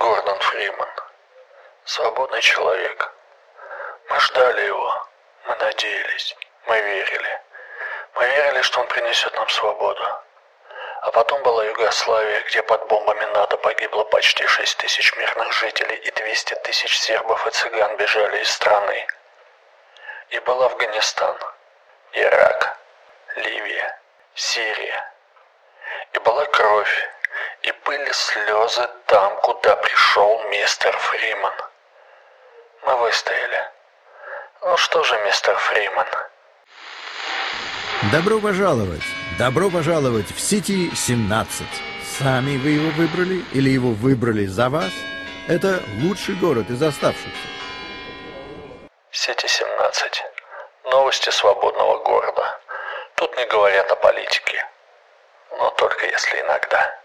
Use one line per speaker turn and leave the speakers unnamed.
Гордон Фриман. Свободный человек. Мы ждали его. Мы надеялись. Мы верили. Мы верили, что он принесет нам свободу. А потом была Югославия, где под бомбами НАТО погибло почти 6 тысяч мирных жителей и 200 тысяч сербов и цыган бежали из страны. И был Афганистан, Ирак, Ливия, Сирия. И была кровь, и были слезы там, куда пришел мистер Фриман. Мы выстояли. Ну что же, мистер Фриман?
Добро пожаловать! Добро пожаловать в Сити 17. Сами вы его выбрали или его выбрали за вас? Это лучший город из оставшихся.
Сити 17. Новости свободного города. Тут не говорят о политике. Но только если иногда.